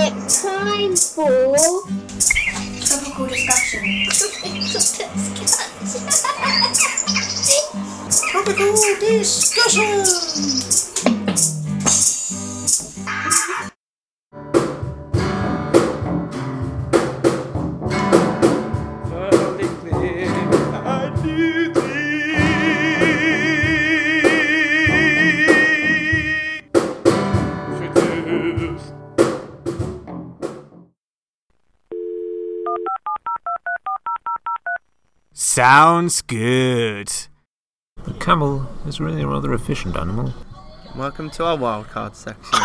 it's time for Topical discussion. Topical discussion. Sounds good. A camel is really a rather efficient animal. Welcome to our wildcard section.